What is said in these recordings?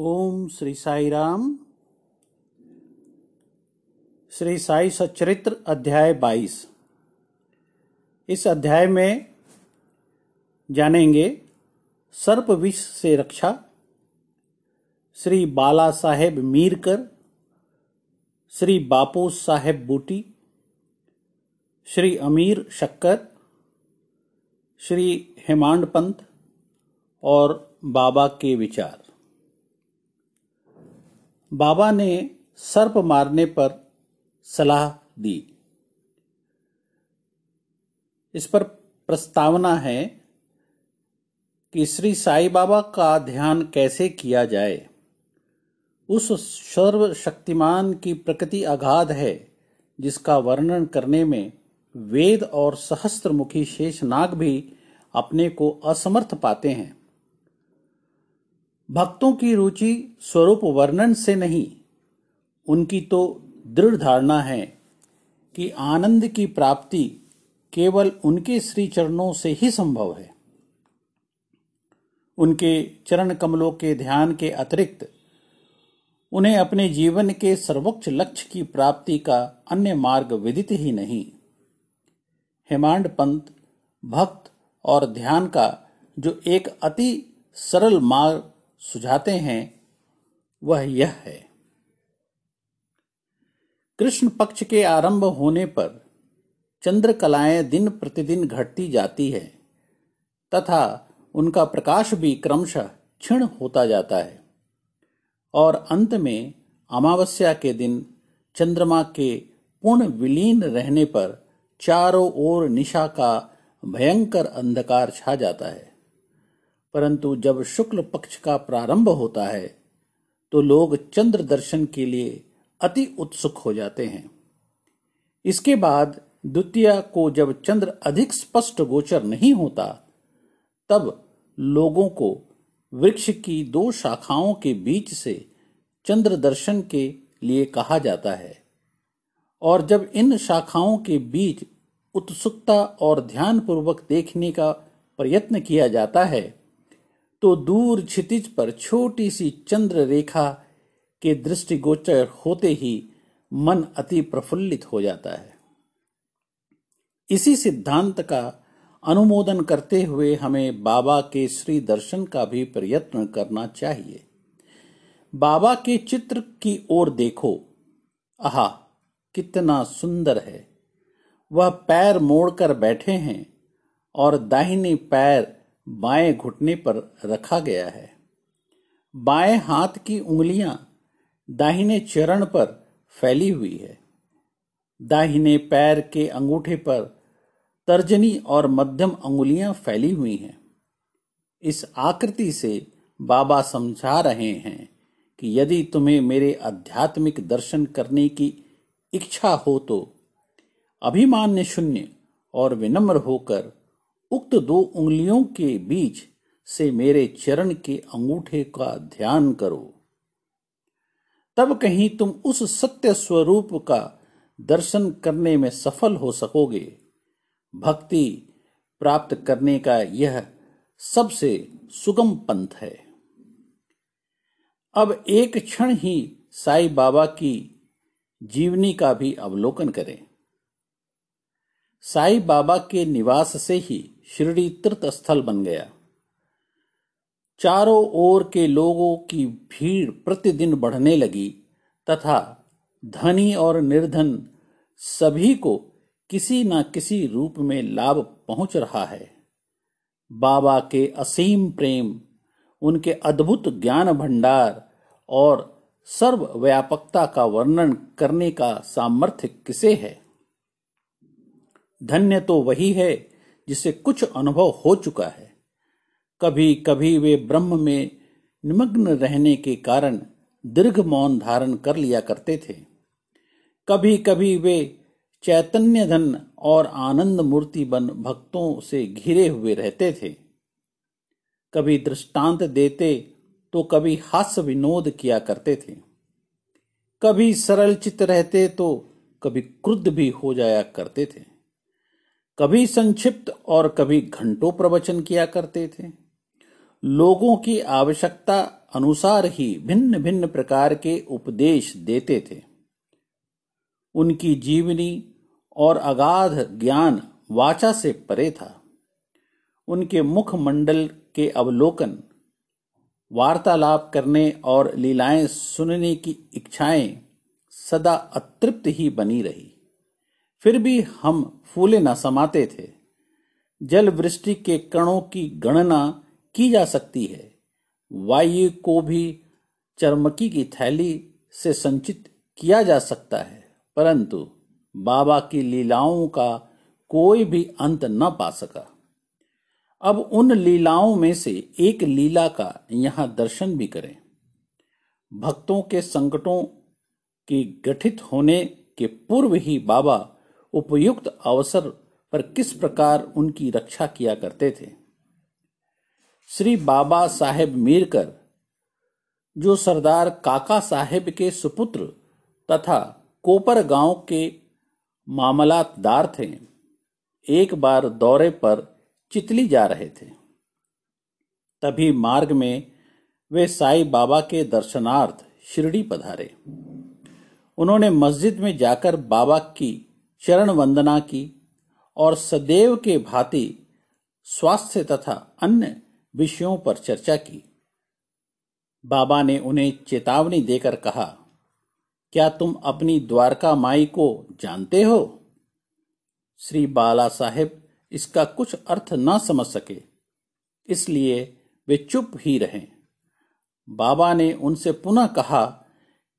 ओम श्री साई राम श्री साई सचरित्र अध्याय 22 इस अध्याय में जानेंगे सर्प विष से रक्षा, श्री बाला साहेब मीरकर, श्री बापू साहेब बूटी, श्री अमीर शक्कर, श्री हेमांड पंत और बाबा के विचार। बाबा ने सर्प मारने पर सलाह दी। इस पर प्रस्तावना है कि श्री साई बाबा का ध्यान कैसे किया जाए। उस सर्वशक्तिमान की प्रकृति अगाध है, जिसका वर्णन करने में वेद और सहस्त्रमुखी शेषनाग भी अपने को असमर्थ पाते हैं। भक्तों की रुचि स्वरूप वर्णन से नहीं, उनकी तो दृढ़ धारणा है कि आनंद की प्राप्ति केवल उनके श्री चरणों से ही संभव है। उनके चरण कमलों के ध्यान के अतिरिक्त, उन्हें अपने जीवन के सर्वोच्च लक्ष्य की प्राप्ति का अन्य मार्ग विदित ही नहीं। हेमांड पंत, भक्त और ध्यान का जो एक अति सरल मार्ग सुझाते हैं, वह यह है। कृष्ण पक्ष के आरंभ होने पर चंद्र कलाएँ दिन प्रतिदिन घटती जाती है, तथा उनका प्रकाश भी क्रमशः क्षीण होता जाता है। और अंत में अमावस्या के दिन चंद्रमा के पूर्ण विलीन रहने पर चारों ओर निशा का भयंकर अंधकार छा जाता है। परंतु जब शुक्ल पक्ष का प्रारंभ होता है तो लोग चंद्र दर्शन के लिए अति उत्सुक हो जाते हैं। इसके बाद द्वितीय को जब चंद्र अधिक स्पष्ट गोचर नहीं होता, तब लोगों को वृक्ष की दो शाखाओं के बीच से चंद्र दर्शन के लिए कहा जाता है। और जब इन शाखाओं के बीच उत्सुकता और ध्यानपूर्वक देखने का प्रयत्न किया जाता है तो दूर क्षितिज पर छोटी सी चंद्र रेखा के दृष्टिगोचर होते ही मन अति प्रफुल्लित हो जाता है। इसी सिद्धांत का अनुमोदन करते हुए हमें बाबा के श्री दर्शन का भी प्रयत्न करना चाहिए। बाबा के चित्र की ओर देखो। आहा, कितना सुंदर है। वह पैर मोड़कर बैठे हैं और दाहिने पैर बाएँ घुटने पर रखा गया है। बाएँ हाथ की उंगलियाँ दाहिने चरण पर फैली हुई है। दाहिने पैर के अंगूठे पर तर्जनी और मध्यम अंगुलियाँ फैली हुई हैं। इस आकृति से बाबा समझा रहे हैं कि यदि तुम्हें मेरे आध्यात्मिक दर्शन करने की इच्छा हो तो अभिमान्य शून्य और विनम्र होकर उक्त दो उंगलियों के बीच से मेरे चरण के अंगूठे का ध्यान करो। तब कहीं तुम उस सत्य स्वरूप का दर्शन करने में सफल हो सकोगे। भक्ति प्राप्त करने का यह सबसे सुगम पंथ है। अब एक क्षण ही साई बाबा की जीवनी का भी अवलोकन करें। साई बाबा के निवास से ही शिरडी तीर्थ स्थल बन गया। चारों ओर के लोगों की भीड़ प्रतिदिन बढ़ने लगी तथा धनी और निर्धन सभी को किसी न किसी रूप में लाभ पहुँच रहा है। बाबा के असीम प्रेम, उनके अद्भुत ज्ञान भंडार और सर्वव्यापकता का वर्णन करने का सामर्थ्य किसे है? धन्य तो वही है जिसे कुछ अनुभव हो चुका है। कभी कभी वे ब्रह्म में निमग्न रहने के कारण दीर्घ मौन धारण कर लिया करते थे। कभी कभी वे चैतन्य धन और आनंद मूर्ति बन भक्तों से घिरे हुए रहते थे। कभी दृष्टांत देते तो कभी हास्य विनोद किया करते थे। कभी सरल चित्त रहते तो कभी क्रुद्ध भी हो जाया करते थे। कभी संक्षिप्त और कभी घंटों प्रवचन किया करते थे। लोगों की आवश्यकता अनुसार ही भिन्न भिन्न प्रकार के उपदेश देते थे। उनकी जीवनी और अगाध ज्ञान वाचा से परे था। उनके मुखमंडल के अवलोकन, वार्तालाप करने और लीलाएँ सुनने की इच्छाएँ सदा अतृप्त ही बनी रही। फिर भी हम फूले न समाते थे। जल वृष्टि के कणों की गणना की जा सकती है। वायु को भी चरमकी की थैली से संचित किया जा सकता है, परंतु बाबा की लीलाओं का कोई भी अंत न पा सका। अब उन लीलाओं में से एक लीला का यहाँ दर्शन भी करें। भक्तों के संकटों के गठित होने के पूर्व ही बाबा उपयुक्त अवसर पर किस प्रकार उनकी रक्षा किया करते थे? श्री बाबा साहेब मीरकर, जो सरदार काका साहेब के सुपुत्र तथा कोपर गाँव के मामलातदार थे, एक बार दौरे पर चितली जा रहे थे। तभी मार्ग में वे साईं बाबा के दर्शनार्थ शिरडी पधारे। उन्होंने मस्जिद में जाकर बाबा की चरण वंदना की और सदैव के भांति स्वास्थ्य तथा अन्य विषयों पर चर्चा की। बाबा ने उन्हें चेतावनी देकर कहा, क्या तुम अपनी द्वारका माई को जानते हो? श्री बाला साहेब इसका कुछ अर्थ न समझ सके, इसलिए वे चुप ही रहे। बाबा ने उनसे पुनः कहा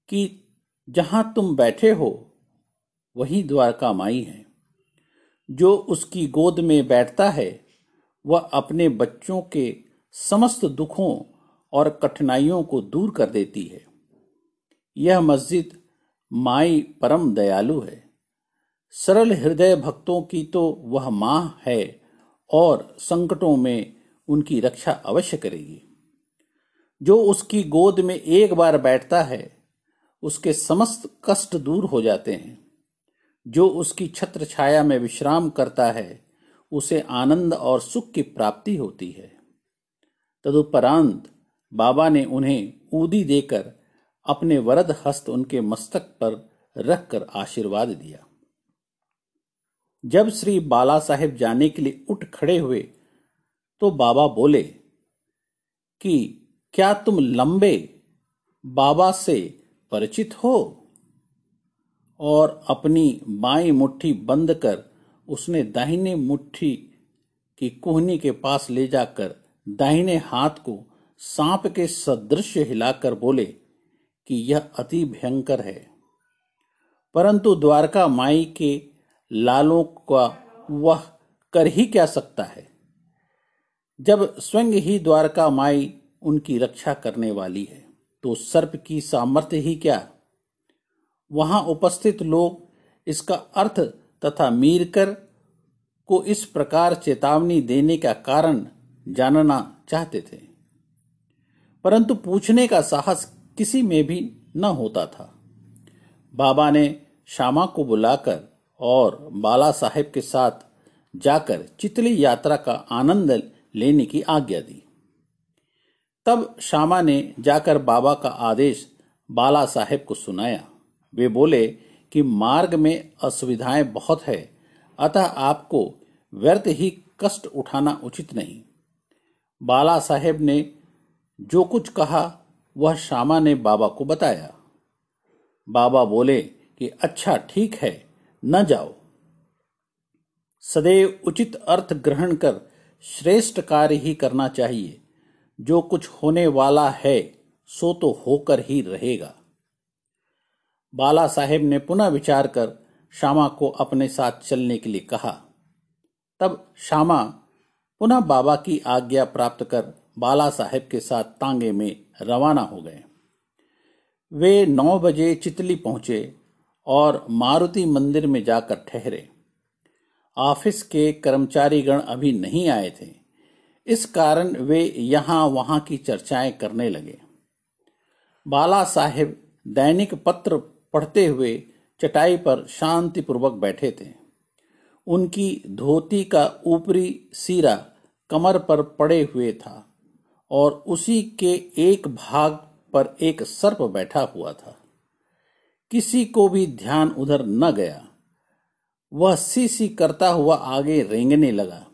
कि जहाँ तुम बैठे हो वही द्वारका माई है। जो उसकी गोद में बैठता है, वह अपने बच्चों के समस्त दुखों और कठिनाइयों को दूर कर देती है। यह मस्जिद माई परम दयालु है। सरल हृदय भक्तों की तो वह माँ है और संकटों में उनकी रक्षा अवश्य करेगी। जो उसकी गोद में एक बार बैठता है, उसके समस्त कष्ट दूर हो जाते हैं। जो उसकी छत्र छाया में विश्राम करता है, उसे आनंद और सुख की प्राप्ति होती है। तदुपरांत बाबा ने उन्हें ऊदी देकर अपने वरद हस्त उनके मस्तक पर रखकर आशीर्वाद दिया। जब श्री बाला साहेब जाने के लिए उठ खड़े हुए तो बाबा बोले कि, क्या तुम लंबे बाबा से परिचित हो? और अपनी बाई मुट्ठी बंद कर उसने दाहिने मुट्ठी की कोहनी के पास ले जाकर दाहिने हाथ को सांप के सदृश हिलाकर बोले कि यह अति भयंकर है। परंतु द्वारका माई के लालों का वह कर ही क्या सकता है? जब स्वयं ही द्वारका माई उनकी रक्षा करने वाली है तो सर्प की सामर्थ्य ही क्या? वहाँ उपस्थित लोग इसका अर्थ तथा मीरकर को इस प्रकार चेतावनी देने का कारण जानना चाहते थे। परंतु पूछने का साहस किसी में भी न होता था। बाबा ने श्यामा को बुलाकर और बाला साहेब के साथ जाकर चितली यात्रा का आनंद लेने की आज्ञा दी। तब श्यामा ने जाकर बाबा का आदेश बाला साहेब को सुनाया। वे बोले कि मार्ग में असुविधाएँ बहुत है, अतः आपको व्यर्थ ही कष्ट उठाना उचित नहीं। बाला साहेब ने जो कुछ कहा, वह श्यामा ने बाबा को बताया। बाबा बोले कि अच्छा ठीक है, न जाओ। सदैव उचित अर्थ ग्रहण कर श्रेष्ठ कार्य ही करना चाहिए। जो कुछ होने वाला है, सो तो होकर ही रहेगा। बाला साहेब ने पुनः विचार कर श्यामा को अपने साथ चलने के लिए कहा। तब श्यामा पुनः बाबा की आज्ञा प्राप्त कर बाला साहेब के साथ तांगे में रवाना हो गए। वे नौ बजे चितली पहुँचे और मारुति मंदिर में जाकर ठहरे। ऑफ़िस के कर्मचारीगण अभी नहीं आए थे। इस कारण वे यहाँ वहाँ की चर्चाएँ करने लगे। बाला साहेब दैनिक पत्र पढ़ते हुए चटाई पर शांतिपूर्वक बैठे थे। उनकी धोती का ऊपरी सीरा कमर पर पड़े हुए था और उसी के एक भाग पर एक सर्प बैठा हुआ था। किसी को भी ध्यान उधर न गया। वह सी सी करता हुआ आगे रेंगने लगा।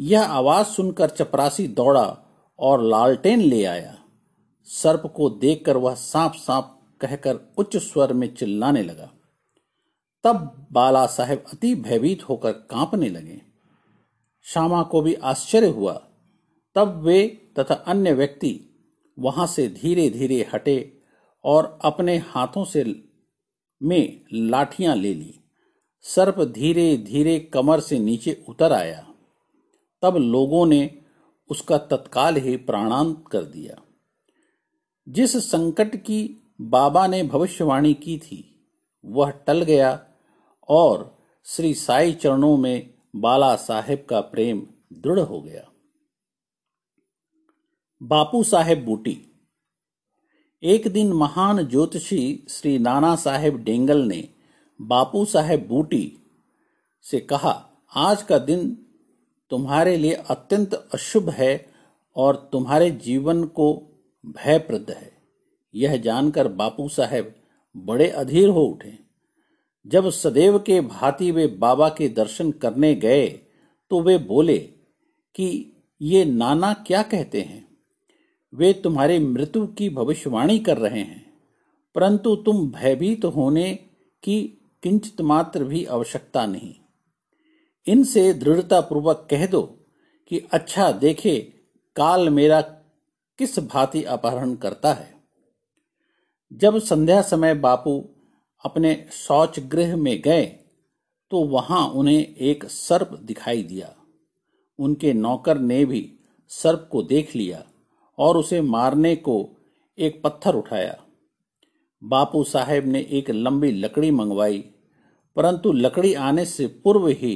यह आवाज़ सुनकर चपरासी दौड़ा और लालटेन ले आया। सर्प को देखकर वह सांप सांप कहकर उच्च स्वर में चिल्लाने लगा। तब बाला साहेब अति भयभीत होकर कांपने लगे। श्यामा को भी आश्चर्य हुआ। तब वे तथा अन्य व्यक्ति वहाँ से धीरे धीरे हटे और अपने हाथों से में लाठियाँ ले ली। सर्प धीरे धीरे कमर से नीचे उतर आया। तब लोगों ने उसका तत्काल ही प्राणांत कर दिया। जिस संकट की बाबा ने भविष्यवाणी की थी। वह टल गया और श्री साई चरणों में बाला साहेब का प्रेम दृढ़ हो गया। बापू साहेब बूटी। एक दिन महान ज्योतिषी श्री नाना साहेब डेंगल ने बापू साहेब बूटी से कहा, आज का दिन तुम्हारे लिए अत्यंत अशुभ है और तुम्हारे जीवन को भयप्रद है। यह जानकर बापू साहेब बड़े अधीर हो उठे। जब सदैव के भांति वे बाबा के दर्शन करने गए तो वे बोले कि ये नाना क्या कहते हैं? वे तुम्हारी मृत्यु की भविष्यवाणी कर रहे हैं, परंतु तुम भयभीत होने की किंचित मात्र भी आवश्यकता नहीं। इनसे दृढ़ता पूर्वक कह दो कि अच्छा देखे, काल मेरा किस भांति अपहरण करता है। जब संध्या समय बापू अपने शौच गृह में गए तो वहाँ उन्हें एक सर्प दिखाई दिया। उनके नौकर ने भी सर्प को देख लिया और उसे मारने को एक पत्थर उठाया। बापू साहेब ने एक लंबी लकड़ी मंगवाई, परंतु लकड़ी आने से पूर्व ही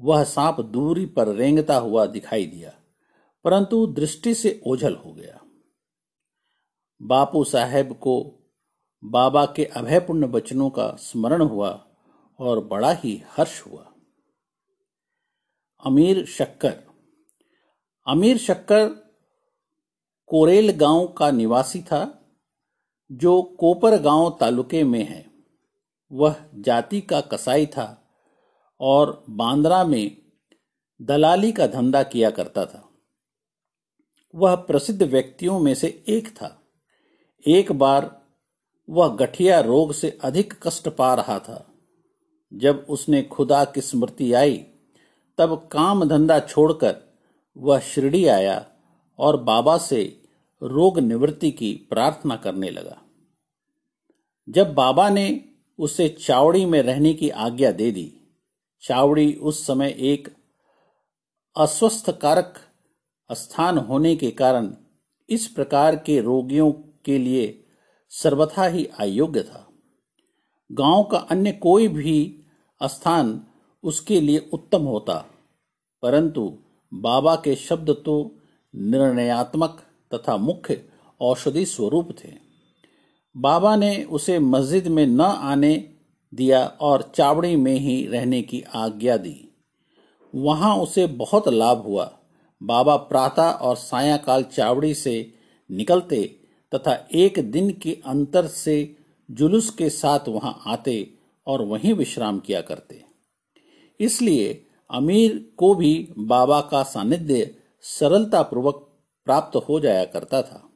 वह सांप दूरी पर रेंगता हुआ दिखाई दिया, परंतु दृष्टि से ओझल हो गया। बापू साहेब को बाबा के अभयपूर्ण वचनों का स्मरण हुआ और बड़ा ही हर्ष हुआ। अमीर शक्कर। अमीर शक्कर कोरेल गाँव का निवासी था, जो कोपर गाँव तालुके में है। वह जाति का कसाई था और बांद्रा में दलाली का धंधा किया करता था। वह प्रसिद्ध व्यक्तियों में से एक था। एक बार वह गठिया रोग से अधिक कष्ट पा रहा था। जब उसने खुदा की स्मृति आई, तब काम धंधा छोड़कर वह शिरडी आया और बाबा से रोग निवृत्ति की प्रार्थना करने लगा। जब बाबा ने उसे चावड़ी में रहने की आज्ञा दे दी, चावड़ी उस समय एक अस्वस्थ कारक स्थान होने के कारण इस प्रकार के रोगियों के लिए सर्वथा ही अयोग्य था। गाँव का अन्य कोई भी स्थान उसके लिए उत्तम होता, परंतु बाबा के शब्द तो निर्णयात्मक तथा मुख्य औषधि स्वरूप थे। बाबा ने उसे मस्जिद में न आने दिया और चावड़ी में ही रहने की आज्ञा दी। वहाँ उसे बहुत लाभ हुआ। बाबा प्रातः और सायकाल चावड़ी से निकलते तथा एक दिन के अंतर से जुलूस के साथ वहाँ आते और वहीं विश्राम किया करते। इसलिए अमीर को भी बाबा का सानिध्य सरलता पूर्वक प्राप्त हो जाया करता था।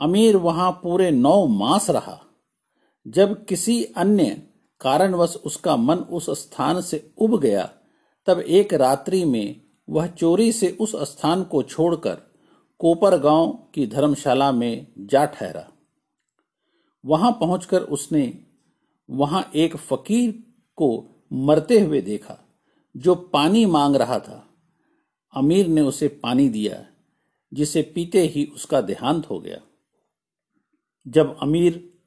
अमीर वहाँ पूरे नौ मास रहा। जब किसी अन्य कारणवश उसका मन उस स्थान से उब गया, तब एक रात्रि में वह चोरी से उस स्थान को छोड़कर कोपर गाँव की धर्मशाला में जा ठहरा। वहाँ पहुंचकर उसने वहाँ एक फकीर को मरते हुए देखा, जो पानी मांग रहा था। अमीर ने उसे पानी दिया, जिसे पीते ही उसका देहांत हो गया। जब अमीर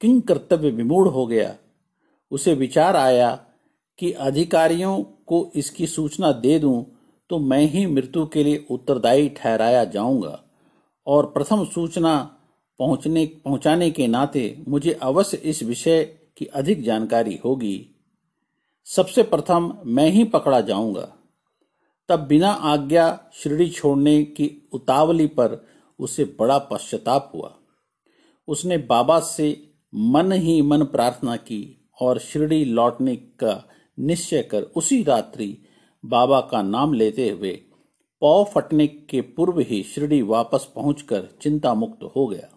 किंग कर्तव्य विमूढ़ हो गया, उसे विचार आया कि अधिकारियों को इसकी सूचना दे दूँ तो मैं ही मृत्यु के लिए उत्तरदायी ठहराया जाऊँगा। और प्रथम सूचना पहुँचने, पहुँचाने के नाते मुझे अवश्य इस विषय की अधिक जानकारी होगी। सबसे प्रथम मैं ही पकड़ा जाऊँगा। तब बिना आज्ञा शिरडी छोड़ने की उतावली पर उसे बड़ा पश्चाताप हुआ। उसने बाबा से मन ही मन प्रार्थना की और शिरडी लौटने का निश्चय कर उसी रात्रि बाबा का नाम लेते हुए पौ फटने के पूर्व ही शिरडी वापस पहुंचकर चिंता मुक्त हो गया।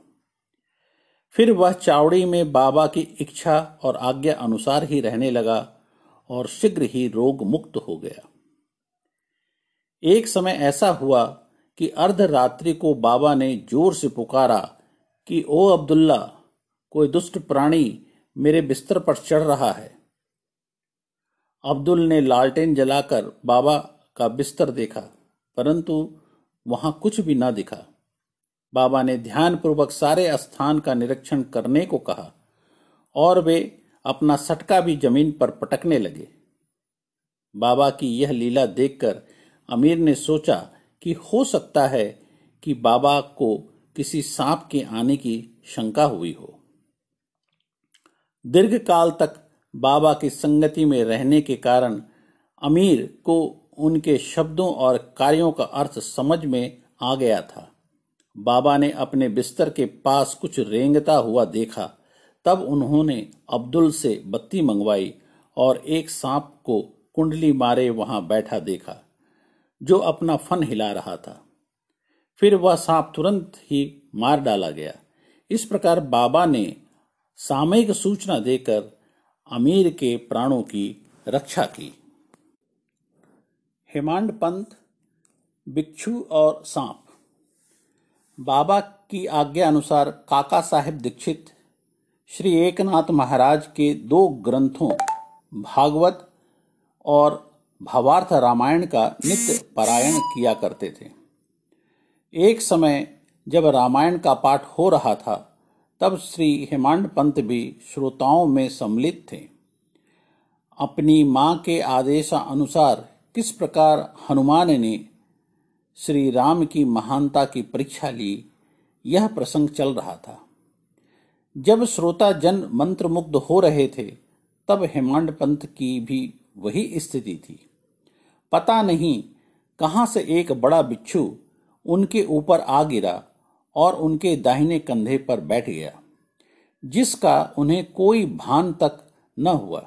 फिर वह चावड़ी में बाबा की इच्छा और आज्ञा अनुसार ही रहने लगा और शीघ्र ही रोग मुक्त हो गया। एक समय ऐसा हुआ कि अर्धरात्रि को बाबा ने ज़ोर से पुकारा कि, ओ अब्दुल्ला, कोई दुष्ट प्राणी मेरे बिस्तर पर चढ़ रहा है। अब्दुल ने लालटेन जलाकर बाबा का बिस्तर देखा, परंतु वहाँ कुछ भी ना दिखा। बाबा ने ध्यानपूर्वक सारे स्थान का निरीक्षण करने को कहा, और वे अपना सटका भी ज़मीन पर पटकने लगे। बाबा की यह लीला देखकर अमीर ने सोचा कि हो सकता है कि बाबा को किसी सांप के आने की शंका हुई हो। दीर्घ काल तक बाबा की संगति में रहने के कारण अमीर को उनके शब्दों और कार्यों का अर्थ समझ में आ गया था। बाबा ने अपने बिस्तर के पास कुछ रेंगता हुआ देखा। तब उन्होंने अब्दुल से बत्ती मंगवाई और एक सांप को कुंडली मारे वहाँ बैठा देखा, जो अपना फन हिला रहा था। फिर वह सांप तुरंत ही मार डाला गया। इस प्रकार बाबा ने सामयिक सूचना देकर अमीर के प्राणों की रक्षा की। हेमांड पंत, भिक्षु और सांप। बाबा की आज्ञा अनुसार काका साहेब दीक्षित, श्री एकनाथ महाराज के दो ग्रंथों, भागवत और भावार्थ रामायण का नित्य पारायण किया करते थे। एक समय जब रामायण का पाठ हो रहा था तब श्री हेमांड पंत भी श्रोताओं में सम्मिलित थे। अपनी माँ के आदेश अनुसार किस प्रकार हनुमान ने श्री राम की महानता की परीक्षा ली, यह प्रसंग चल रहा था। जब श्रोता जन मंत्र मुग्ध हो रहे थे, तब हेमांड पंत की भी वही स्थिति थी। पता नहीं कहाँ से एक बड़ा बिच्छू उनके ऊपर आ गिरा और उनके दाहिने कंधे पर बैठ गया, जिसका उन्हें कोई भान तक न हुआ।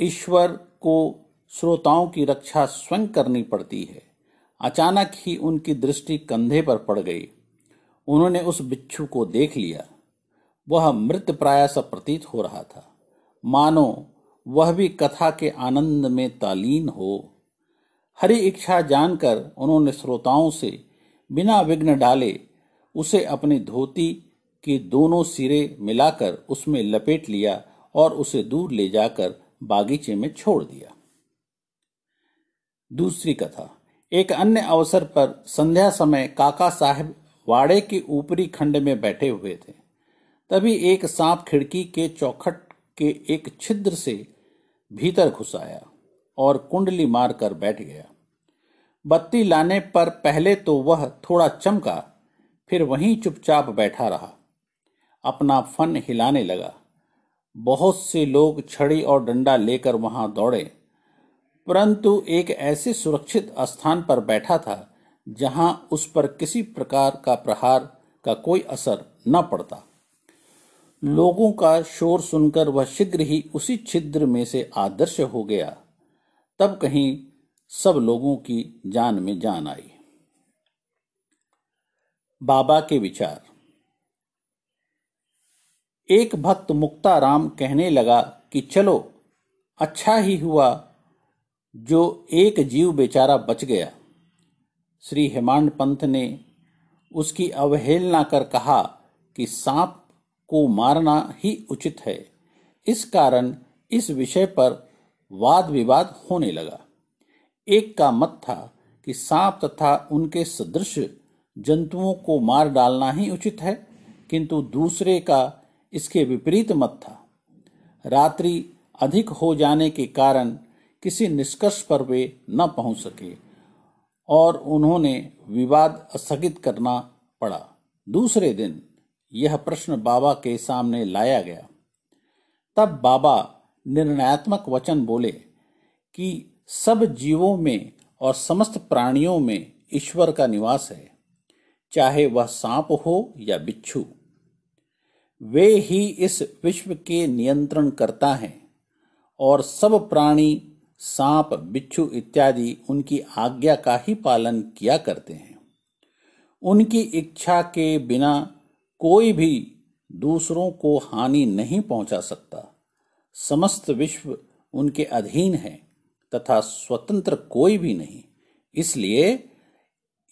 ईश्वर को श्रोताओं की रक्षा स्वयं करनी पड़ती है। अचानक ही उनकी दृष्टि कंधे पर पड़ गई। उन्होंने उस बिच्छू को देख लिया। वह मृत प्राय सा प्रतीत हो रहा था। मानो, वह भी कथा के आनंद में तालीन हो। हरी इच्छा जानकर उन्होंने श्रोताओं से बिना विघ्न डाले उसे अपनी धोती के दोनों सिरे मिलाकर उसमें लपेट लिया और उसे दूर ले जाकर बागीचे में छोड़ दिया। दूसरी कथा। एक अन्य अवसर पर संध्या समय काका साहब वाड़े के ऊपरी खंड में बैठे हुए थे। तभी एक सांप खिड़की के चौखट के एक छिद्र से भीतर घुस आया और कुंडली मारकर बैठ गया। बत्ती लाने पर पहले तो वह थोड़ा चमका फिर वहीं चुपचाप बैठा रहा। अपना फन हिलाने लगा। बहुत से लोग छड़ी और डंडा लेकर वहाँ दौड़े, परंतु एक ऐसे सुरक्षित स्थान पर बैठा था जहाँ उस पर किसी प्रकार का प्रहार का कोई असर न पड़ता। लोगों का शोर सुनकर वह शीघ्र ही उसी छिद्र में से आदर्श हो गया। तब कहीं सब लोगों की जान में जान आई। बाबा के विचार। एक भक्त मुक्ताराम कहने लगा कि चलो अच्छा ही हुआ जो एक जीव बेचारा बच गया। श्री हेमांड पंथ ने उसकी अवहेलना कर कहा कि सांप को मारना ही उचित है। इस कारण इस विषय पर वाद विवाद होने लगा। एक का मत था कि सांप तथा उनके सदृश जंतुओं को मार डालना ही उचित है, किंतु दूसरे का इसके विपरीत मत था। रात्रि अधिक हो जाने के कारण किसी निष्कर्ष पर वे न पहुँच सके और उन्होंने विवाद स्थगित करना पड़ा। दूसरे दिन यह प्रश्न बाबा के सामने लाया गया। तब बाबा निर्णयात्मक वचन बोले कि सब जीवों में और समस्त प्राणियों में ईश्वर का निवास है। चाहे वह सांप हो या बिच्छू, वे ही इस विश्व के नियंत्रण करता हैं और सब प्राणी, सांप, बिच्छू इत्यादि उनकी आज्ञा का ही पालन किया करते हैं। उनकी इच्छा के बिना कोई भी दूसरों को हानि नहीं पहुँचा सकता। समस्त विश्व उनके अधीन है तथा स्वतंत्र कोई भी नहीं। इसलिए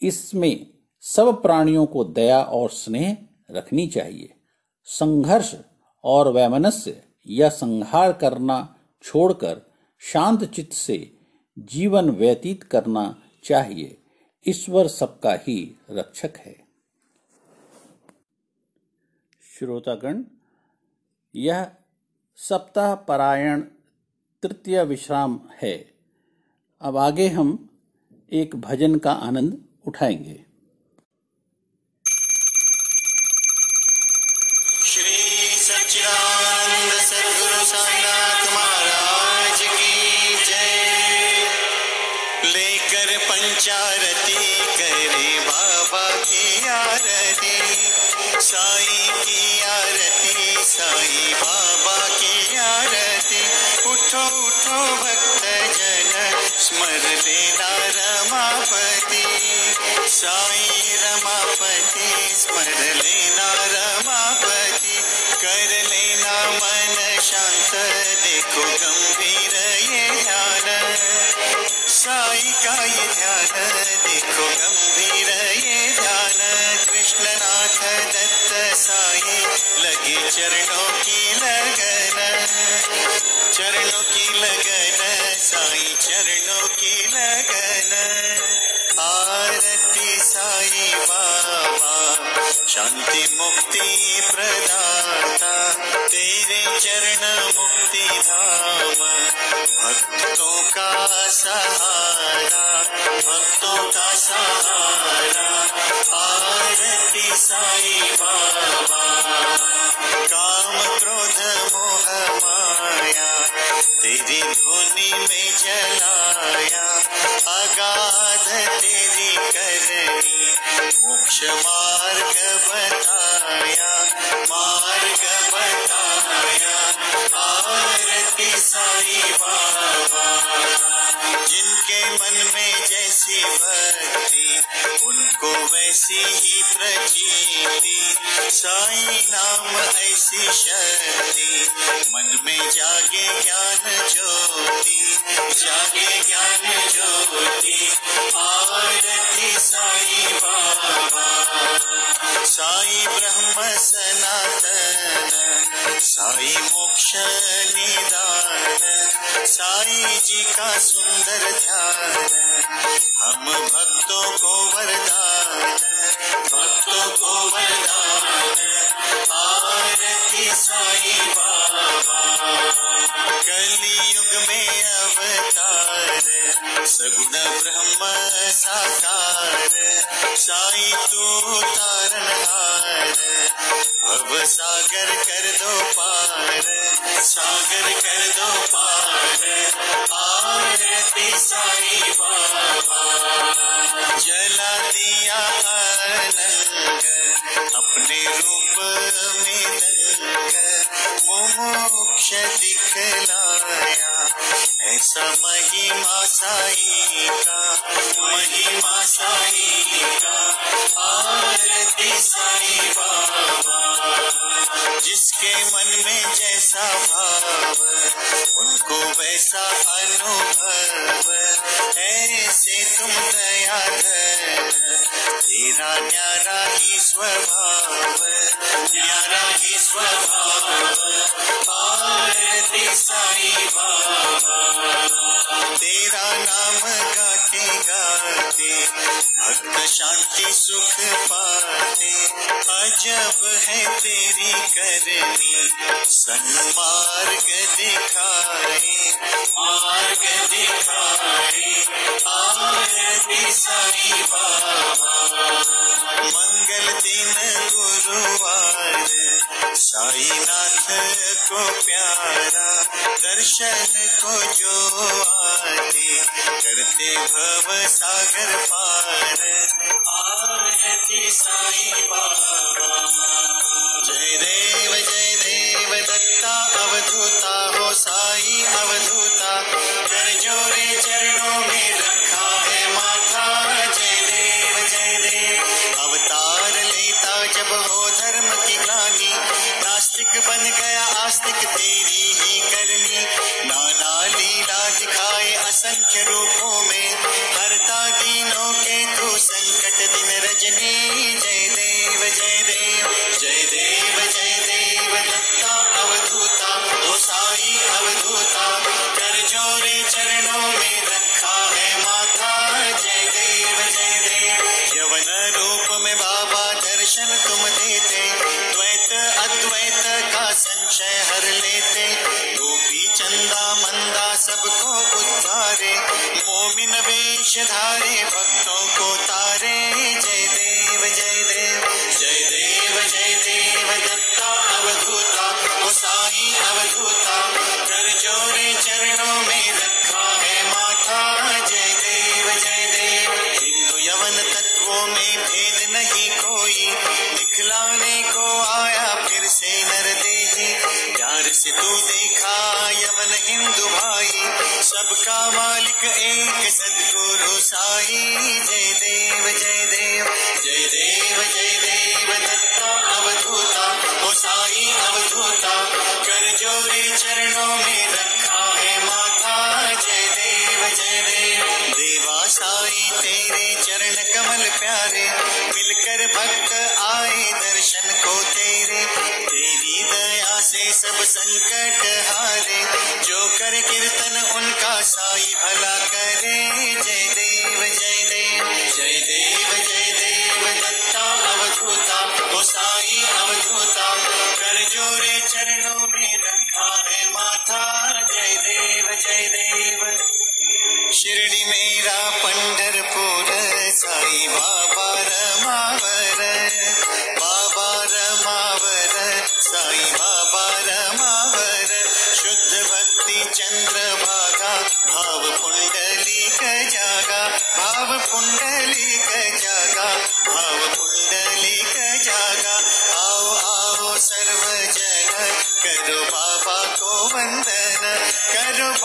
इसमें सब प्राणियों को दया और स्नेह रखनी चाहिए। संघर्ष और वैमनस्य या संहार करना छोड़कर शांत चित्त से जीवन व्यतीत करना चाहिए। ईश्वर सबका ही रक्षक है। श्रोतागण, यह सप्ताह परायण तृतीय विश्राम है। अब आगे हम एक भजन का आनंद उठाएँगे। साई रमापति स्मर लेना रमापति, कर लेना मन शांत, देखो गंभीर ये ध्यान। साई का ये ध्यान, देखो गंभीर ये ध्यान। कृष्णनाथ दत्त साई, लगे चरणों की लगन। चरणों की लगन, साई चरणों की लगन। शांति मुक्ति प्रदाता तेरे चरण मुक्ति धाम। भक्तों का सहारा भक्तों का सहारा। ही प्रचीति साई नाम ऐसी शक्ति मन में जागे ज्ञान ज्योति, जागे ज्ञान ज्योति। आरती साई बाबा, साई ब्रह्म सनातन, साई मोक्ष निदान, साई जी का सुंदर ध्यान। मोक्ष दिखलाया नाथ को प्यारा दर्शन को जो आते करते भव सागर पार। आरती साई बाबा। बन गया आस्तिक तेरी ही करनी। नाना लीला दिखाए असंख्य रूपों में। हरता दीनों के तू संकट दिन रजनी। जय देव जय देव। वेश धारे भक्तों को तारे, जय देव जय देव। जय देव जय देव, दत्ता अवधूता ओ साई अवधूता। कर जोरे चरणों में रखा है माथा, जय देव जय देव। हिंदू यवन तत्वों में भेद नहीं कोई। दिखलाने को आया फिर से नर देही। प्यार से तू देखा, यवन हिंदू भाई। सबका मालिक एक सदगुरु साई। जय देव जय देव जय देव जय देव, दत्ता अवधूता। ओ साई अवधूता, कर जोरे चरणों में रखा है माथा। जय देव जय देव, देवा साई, तेरे चरण कमल प्यारे। मिलकर भक्त आए दर्शन को तेरे। तेरी दया से सब संकट हारे। जो कर कीर्तन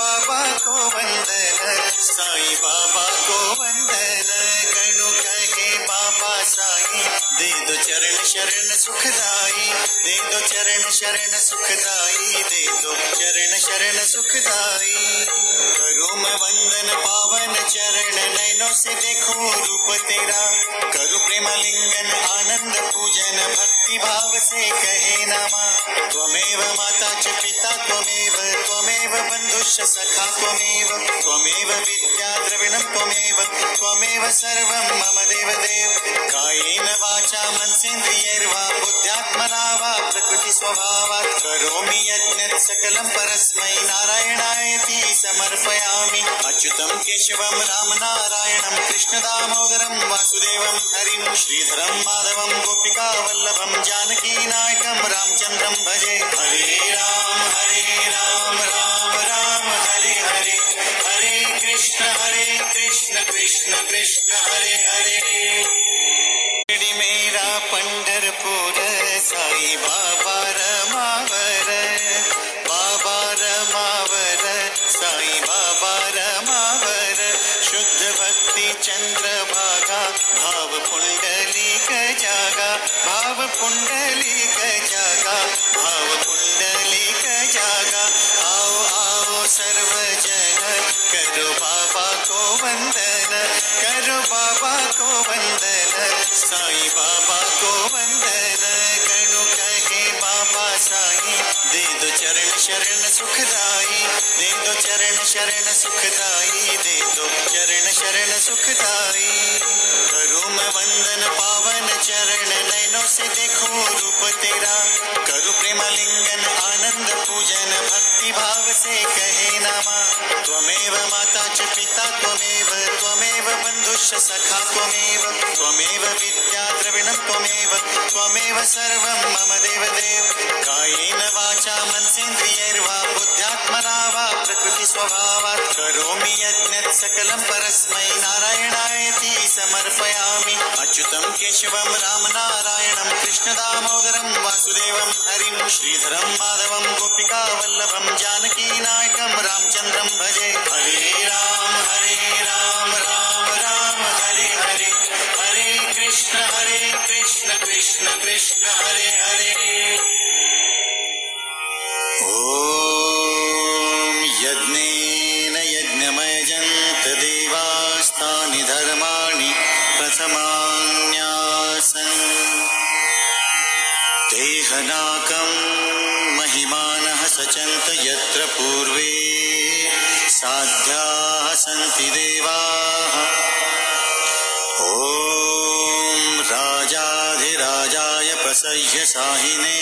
बाबा को वंदन साई बाबा को वंदन गणु कहे बाबा साई। दे दो चरण शरण सुखदाई, दे दो चरण शरण सुखदाई, दे दो चरण शरण सुखदाई। करो मैं वंदन पावन चरण, नैनों से देखो रूप तेरा। करो प्रेमालिंगन आनंद पूजन भक्ति भाव से कहे नामा। त्वमेव माता च पिता, त्वमेव त्वमेव बन्धुश्च सखा, त्वमेव त्वमेव विद्या द्रविणं, त्वमेव त्वमेव सर्वं मम देवदेव। कायेन वाचा मनसेन्द्रियैर्वा, बुद्ध्यात्मना वा प्रकृति स्वभावात् करोमि यज्ञ सकलं परस्मै, नारायणायति समर्पयामि। अच्युतं केशवं, रामनारायणं, कृष्णदामोदरं, वासुदेवं, हरिं श्रीधरं माधवं गोपिका वल्लभम जानकी नायक रामचन्द्रं भजे। हरे राम हरे राम राम राम, हरे हरे। हरे कृष्ण हरे कृष्ण कृष्ण कृष्ण, हरे हरे। भाव पुंडली जागा भाव पुंडली जागा आओ आओ सर्व जन करो बाबा को वंदन करो बाबा को वंदन साई बाबा को वंदन गणु कहे बाबा साई दे दो चरण शरण सुखदाई दे चरण, शरण सुखदाई दे दो चरण, शरण सुखदाई करो मैं वंदन पावन चरण, नैनों से देखो रूप तेरा। करो प्रेमालिंगन आनंद पूजन भक्ति भाव से कहे नामा। त्वमेव माता च पिता, त्वमेव त्वमेव बन्धुश्च सखा, त्वमेव त्वमेव विद्या द्रविणं, त्वमेव त्वमेव सर्वं मम देवदेव। कायेन वाचा मनसेन्द्रियैर्वा, बुद्ध्यात्मना वा प्रकृतिस्वभावात्। करोमि यज्ञत् सकलं परस्मै नारायणायति समर्पयामि। अच्युतं केशवं, रामनारायणं, कृष्णदामोदरं, वासुदेवं हरिं श्रीधरं, माधवं गोपिकावल्लभं जानकीनायकं रामचन्द्रं भजे। हरे राम हरे राम राम राम, हरे हरे। हरे कृष्ण हरे कृष्ण कृष्ण कृष्ण, हरे हरे। पूर्वे साध्याः सन्ति देवाः। ॐ राजाधिराजाय प्रसह्य साहिने।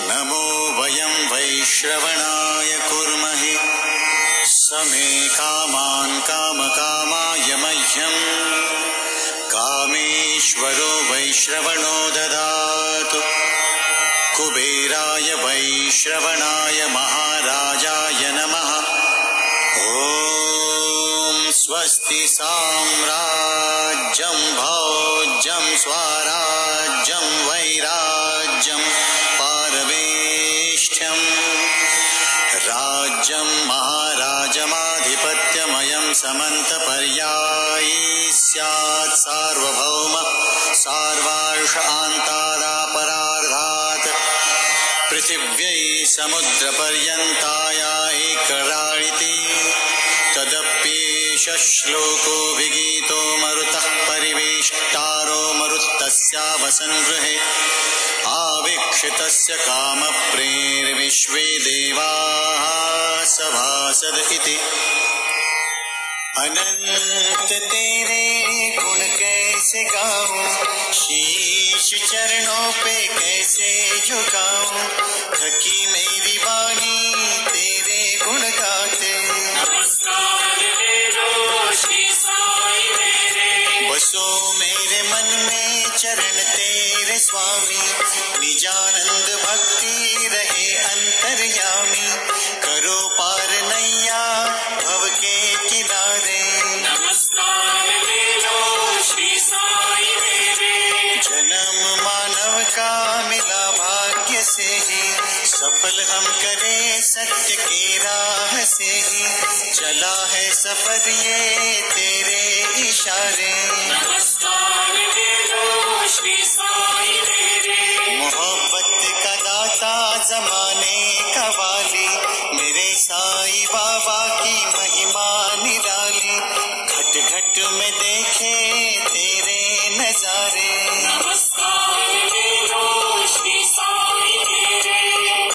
नमो वयं वैश्रवणाय कुर्महे। समे कामान् कामकामाय मह्यम्। कामेश्वरो वैश्रवणो ददातु। कुबेराय वैश्रवणाय महाराजाय नमः। ॐ स्वस्ति साम्राज्यं, भोज्यं, स्वराज्यं, वैराज्यं पारमेष्ठ्यम् राज्यं महाराजमाधिपत्यमयं, समन्तपर्यायी स्यात् सार्वभौम सार्वार्ष आन्तादापरार्धात् समुद्रपर्यन्ताया एकराळिति तदप्येष श्लोकोऽभिगीतो मरुतः परिवेष्टारो गृहे। आवीक्षितस्य कामप्रेर्विश्वे देवाः सभासद इति। अनंत तेरे गुण कैसे गाऊं शीश चरणों पे कैसे झुकाऊं थकी स्वामी। निजानंद भक्ति रहे अंतर्यामी। करो पार नैया भव के किनारे। नमस्कार श्री साई मेरे जन्म मानव का मिला भाग्य से ही। सफल हम करें सत्य की राह से ही। चला है सफ़र ये तेरे इशारे। जमाने का वाली, मेरे साई बाबा की महिमा निराली। घट घट में देखे तेरे नजारे।